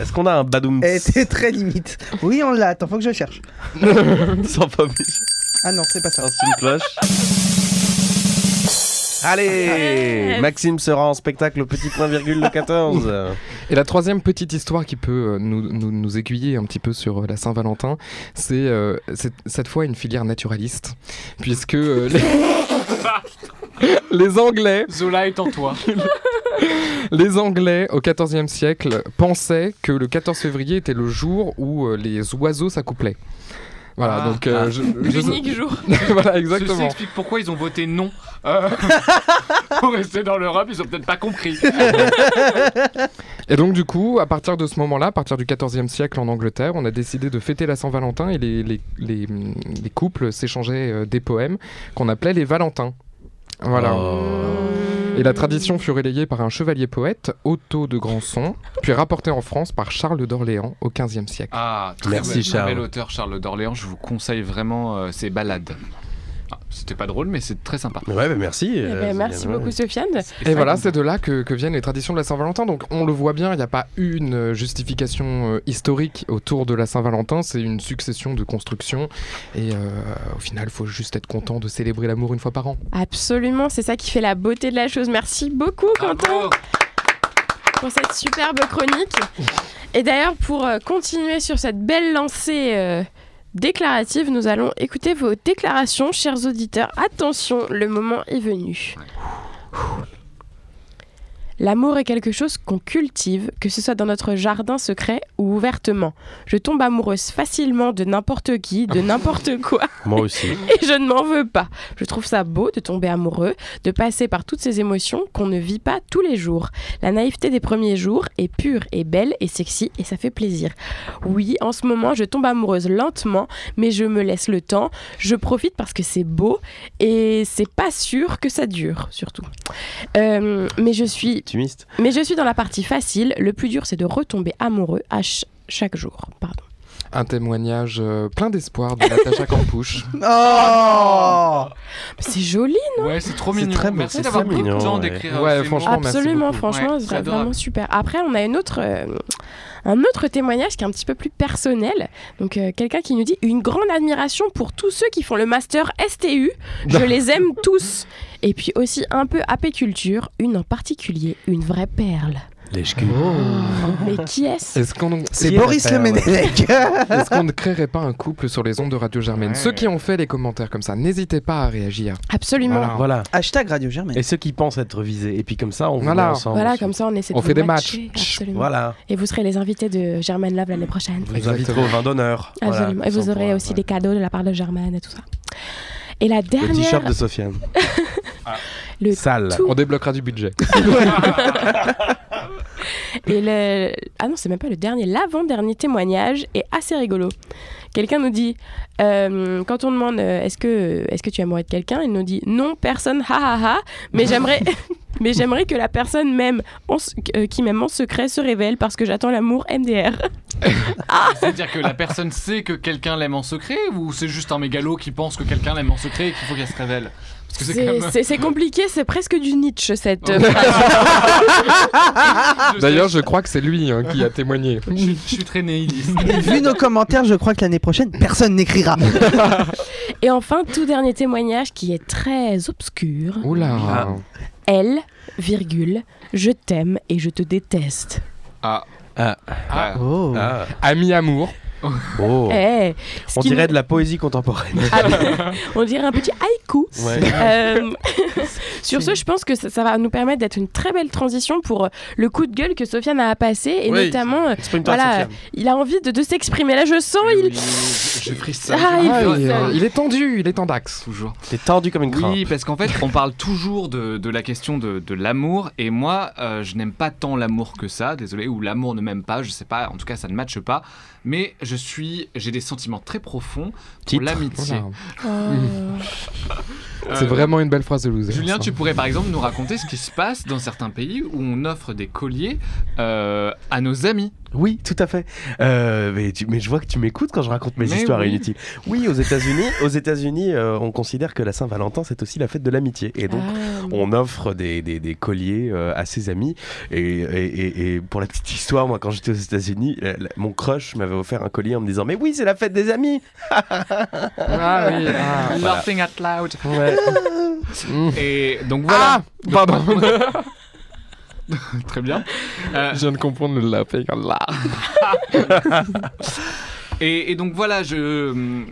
Est-ce qu'on a un badoum Et c'est très limite. Oui, on l'a. Attends, faut que je le cherche. (laughs) sans pomme Ah non, c'est pas ça. Lance une cloche. Allez Yes. Maxime sera en spectacle au petit point virgule le 14. Et la troisième petite histoire qui peut euh, nous, nous, nous aiguiller un petit peu sur euh, la Saint-Valentin, c'est euh, c'est cette fois une filière naturaliste, puisque euh, (laughs) les... les Anglais, Zola est en toi. (laughs) les Anglais au XIVe siècle pensaient que le 14 février était le jour où euh, les oiseaux s'accouplaient. Voilà, Ah. donc euh, Ah. je, (laughs) jour. (laughs) voilà Ceci exactement. explique pourquoi ils ont voté non. Euh, (laughs) pour rester dans l'Europe, ils ont peut-être pas compris. Et donc du coup, à partir de ce moment-là, à partir du XIVe siècle en Angleterre, on a décidé de fêter la Saint-Valentin et les, les, les, les couples s'échangeaient euh, des poèmes qu'on appelait les Valentins. Voilà. Oh. Et la tradition fut relayée par un chevalier poète, Otto de Granson, puis rapportée en France par Charles d'Orléans au XVe siècle. Ah, très Merci, bel- très Charles. bel auteur, Charles d'Orléans. Je vous conseille vraiment euh, ses balades. C'était pas drôle, mais c'est très sympa. Ouais, bah merci. Eh euh, ben, c'est merci bien, ouais. beaucoup, Sofiane. Et voilà, c'est de là que, que viennent les traditions de la Saint-Valentin. Donc on le voit bien, il n'y a pas une euh, justification euh, historique autour de la Saint-Valentin, c'est une succession de constructions. Et euh, au final, il faut juste être content de célébrer l'amour une fois par an. Absolument, c'est ça qui fait la beauté de la chose. Merci beaucoup, Quentin, Bravo. pour cette superbe chronique. Et d'ailleurs, pour euh, continuer sur cette belle lancée euh, déclarative, nous allons écouter vos déclarations, chers auditeurs. Attention, le moment est venu. L'amour est quelque chose qu'on cultive, que ce soit dans notre jardin secret ou ouvertement. Je tombe amoureuse facilement de n'importe qui, de (laughs) n'importe quoi. Moi aussi. (laughs) Et je ne m'en veux pas. Je trouve ça beau de tomber amoureux, de passer par toutes ces émotions qu'on ne vit pas tous les jours. La naïveté des premiers jours est pure et belle et sexy et ça fait plaisir. Oui, en ce moment, je tombe amoureuse lentement, mais je me laisse le temps. Je profite parce que c'est beau et c'est pas sûr que ça dure, surtout. Euh, mais je suis Optimiste. mais je suis dans la partie facile. Le plus dur, c'est de retomber amoureux à ch- chaque jour. Pardon. Un témoignage euh, plein d'espoir de Natacha Campouche. (laughs) Oh C'est joli. Ouais, c'est trop C'est mignon. très Merci c'est d'avoir très pris le mignon, temps ouais. d'écrire. Ouais, franchement, Absolument, beaucoup. franchement, Ouais, c'est vraiment super. Après, on a une autre, euh, un autre témoignage qui est un petit peu plus personnel. Donc, euh, quelqu'un qui nous dit une grande admiration pour tous ceux qui font le master STU. Je (laughs) les aime tous. Et puis aussi un peu apiculture, une en particulier, une vraie perle. Lèche Mais qui est-ce Est-ce qu'on C'est Boris Le Ménélec. (laughs) est-ce qu'on ne créerait pas un couple sur les ondes de Radio Germaine Ouais. Ceux qui ont fait les commentaires comme ça, n'hésitez pas à réagir. Absolument. Voilà. Voilà. Hashtag Radio Germaine. Et ceux qui pensent être visés. Et puis comme ça, on Voilà. ensemble. Voilà, comme ça, on essaie de On vous fait des matcher. matchs. Absolument. Voilà. Et vous serez les invités de Germaine Love l'année prochaine. Vous inviterez au vin d'honneur. Voilà, Absolument. et vous aurez aussi ouais. des cadeaux de la part de Germaine et tout ça. Et la Le dernière. t-shirt de Sofiane. (laughs) Le Sale. tout. On débloquera du budget. (laughs) Et le... Ah non, c'est même pas le dernier. L'avant-dernier témoignage est assez rigolo. Quelqu'un nous dit, euh, quand on demande euh, est-ce que, est que tu es amoureux de quelqu'un, il nous dit non, personne, ha ha ha, mais j'aimerais, (laughs) mais j'aimerais que la personne même en euh, qui m'aime en secret se révèle parce que j'attends l'amour MDR. (laughs) C'est-à-dire que la personne sait que quelqu'un l'aime en secret ou c'est juste un mégalo qui pense que quelqu'un l'aime en secret et qu'il faut qu'elle se révèle? C'est même. compliqué, c'est presque du Nietzsche cette euh, (laughs) (laughs) D'ailleurs, je crois que c'est lui hein, qui a témoigné. je, je suis très nihiliste. Vu nos commentaires, je crois que l'année prochaine, personne n'écrira. Et enfin, tout dernier témoignage qui est très obscur. Oula. Ah. Elle, virgule, je t'aime et je te déteste. Ah. Ah. Ah. Oh. Ah. Ami amour. Oh. Eh, ce On qui dirait nous- de la poésie contemporaine. Ah, on dirait un petit. Ouais. Euh, (laughs) sur ce, je pense que ça, ça va nous permettre d'être une très belle transition pour euh, le coup de gueule que Sofiane a passé et Oui. notamment, euh, voilà, il a envie de, de s'exprimer. Là, je sens, il. Je. Ah, il Ah, il, il est tendu, il est en dax. Toujours. T'es tordu comme une crainte. Oui, parce qu'en fait, on parle toujours de, de la question de, de l'amour, et moi, euh, je n'aime pas tant l'amour que ça, désolé, ou l'amour ne m'aime pas, je sais pas, en tout cas, ça ne matche pas, mais je suis, j'ai des sentiments très profonds pour l'amitié. Voilà. Euh, (laughs) C'est vraiment une belle phrase de loser. Julien, ça. tu pourrais par exemple nous raconter ce qui se passe dans certains pays où on offre des colliers euh, à nos amis. Oui, tout à fait. Euh, mais, tu- mais je vois que tu m'écoutes quand je raconte mes Mais histoires oui. inutiles. Oui, aux États-Unis, (laughs) aux États-Unis, euh, on considère que la Saint-Valentin c'est aussi la fête de l'amitié, et donc Ah. on offre des, des- des colliers euh, à ses amis. Et, et- et- et pour la petite histoire, moi, quand j'étais aux États-Unis, mon crush m'avait offert un collier en me disant Mais oui, c'est la fête des amis Ah oui, ah. Laughing out loud. Ouais. Et donc voilà. Ah Pardon, (laughs) Très bien. Euh, je viens de comprendre le laughing là. (laughs) Et, et donc voilà, je,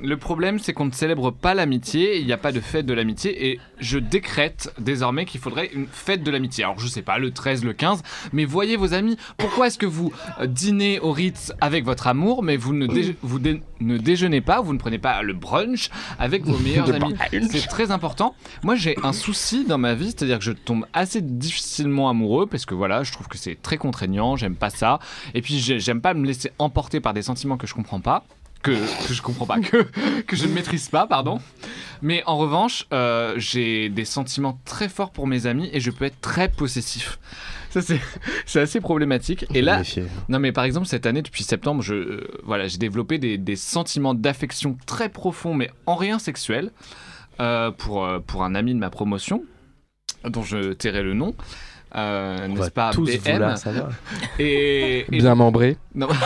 le problème c'est qu'on ne célèbre pas l'amitié, il n'y a pas de fête de l'amitié, et je décrète désormais qu'il faudrait une fête de l'amitié. Alors je sais pas, le 13, le 15, mais voyez vos amis, pourquoi est-ce que vous euh, dînez au Ritz avec votre amour, mais vous ne, vous dé- ne déjeunez pas, vous ne prenez pas le brunch avec vos meilleurs amis C'est très important. Moi j'ai un souci dans ma vie, c'est-à-dire que je tombe assez difficilement amoureux, parce que voilà, je trouve que c'est très contraignant, j'aime pas ça, et puis j'ai- j'aime pas me laisser emporter par des sentiments que je comprends pas que, que je comprends pas, (laughs) que, que je ne maîtrise pas, pardon. Mais en revanche, euh, j'ai des sentiments très forts pour mes amis et je peux être très possessif. Ça, c'est (laughs) assez problématique. Et là, non, mais par exemple, cette année, depuis septembre, je, euh, voilà, j'ai développé des, des sentiments d'affection très profonds, mais en rien sexuel, euh, pour, euh, pour un ami de ma promotion, dont je tairai le nom. Euh, n'est-ce va pas tous BM vouloir savoir. et, et- Bien membré. non. (laughs)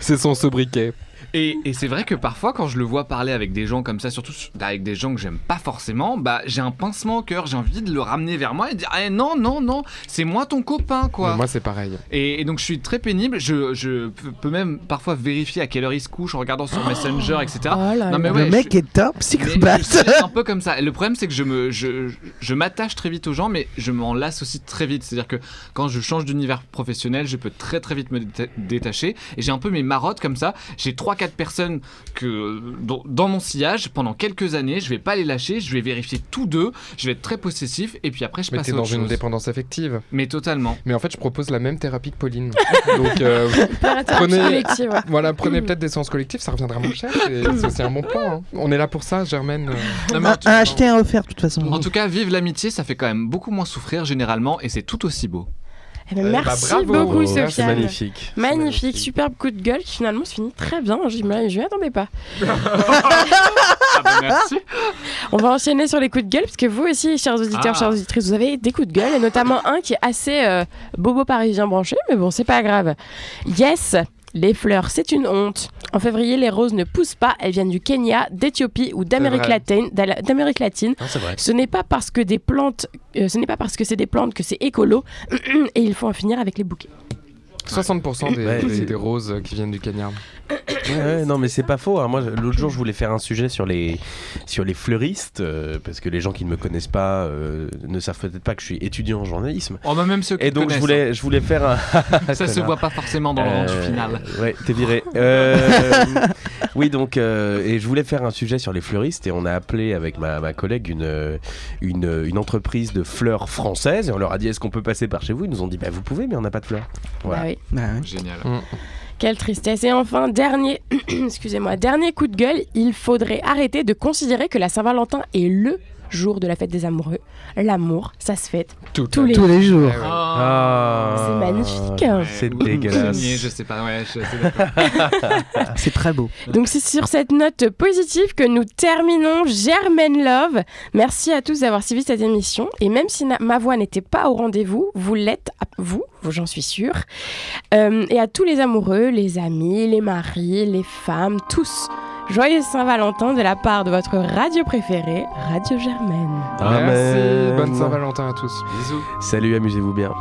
C'est son sobriquet. Et, et c'est vrai que parfois, quand je le vois parler avec des gens comme ça, surtout avec des gens que j'aime pas forcément, bah j'ai un pincement au cœur, j'ai envie de le ramener vers moi et de dire Eh, non, non, non, c'est moi ton copain, quoi. Mais Moi, c'est pareil. Et, et donc je suis très pénible, je, je peux- même parfois vérifier à quelle heure il se couche en regardant sur Messenger, etc. Oh là Non, mais ouais, le mec je- est mais psychopathe. je suis un peu comme ça. Et le problème, c'est que je me, je, je m'attache très vite aux gens, mais je m'en lasse aussi très vite. C'est-à-dire que quand je change d'univers professionnel, je peux très très vite me déta- détacher. Et j'ai un peu mes marottes comme ça. J'ai 3-4 personnes que, dans, dans mon sillage pendant quelques années. Je vais pas les lâcher. Je vais vérifier tous deux. Je vais être très possessif. Et puis après, je Mais passe à dans une dépendance affective. Mais totalement. Mais en fait, je propose la même thérapie que Pauline. (laughs) Donc, euh, Prenez- voilà, prenez peut-être des séances collectives, ça reviendra moins cher. et C'est (laughs) aussi un bon plan. hein. On est là pour ça, Germaine. euh. Non, en Un, tout- un acheté, un offert, de toute façon. En tout cas, vive l'amitié, ça fait quand même beaucoup moins souffrir généralement et c'est tout aussi beau. Eh ben, merci bravo. beaucoup, C'est Sofiane. magnifique. C'est Magnifique, superbe coup de gueule qui finalement se finit très bien. Je m'y je m'y attendais pas. Ah bah merci. (laughs) On va enchaîner sur les coups de gueule parce que vous aussi, chers auditeurs, Ah. chères auditrices, vous avez des coups de gueule et notamment un qui est assez euh, bobo parisien branché, mais bon, c'est pas grave. Yes, les fleurs, c'est une honte. En février, les roses ne poussent pas. Elles viennent du Kenya, d'Éthiopie ou d'Amérique latine. d'Amérique latine. Vrai. Ce n'est pas parce que des plantes, euh, ce n'est pas parce que c'est des plantes que c'est écolo. (clears throat) et il faut en finir avec les bouquets. 60% des, Ouais, (laughs) des- c'est- des roses qui viennent du Kenya. Ouais, non, mais c'est pas faux. hein. Moi, l'autre jour, je voulais faire un sujet sur les, sur les fleuristes, euh, parce que les gens qui ne me connaissent pas euh, ne savent peut-être pas que je suis étudiant en journalisme. Oh bah même ceux qui Et donc, je voulais, je voulais faire un. hein. (laughs) ça se (laughs) voit pas forcément dans le rendu Euh, final. Ouais, t'es viré. Euh, oui, donc, euh, et je voulais faire un sujet sur les fleuristes et on a appelé avec ma, ma collègue une, une, une entreprise de fleurs françaises et on leur a dit est-ce qu'on peut passer par chez vous? Ils nous ont dit bah vous pouvez, mais on n'a pas de fleurs. Voilà. Bah oui. Bah ouais. Génial. Quelle tristesse. Et enfin, dernier, (clears throat) excusez-moi, dernier coup de gueule, il faudrait arrêter de considérer que la Saint-Valentin est LE jour de la fête des amoureux. L'amour, ça se fête Tout tous les Tous les jours. Eh ouais. Ah, C'est magnifique. Ouais, C'est dégueulasse. je sais pas, ouais. (laughs) C'est très beau. Donc c'est sur cette note positive que nous terminons Germaine Love. Merci à tous d'avoir suivi cette émission. Et même si ma voix n'était pas au rendez-vous, vous l'êtes, à- vous, vous, j'en suis sûre. Euh, et à tous les amoureux, les amis, les maris, les femmes, tous. Joyeux Saint-Valentin de la part de votre radio préférée, Radio Germaine. Amen. Merci. Bonne Saint-Valentin à tous. Bisous. Salut, amusez-vous bien.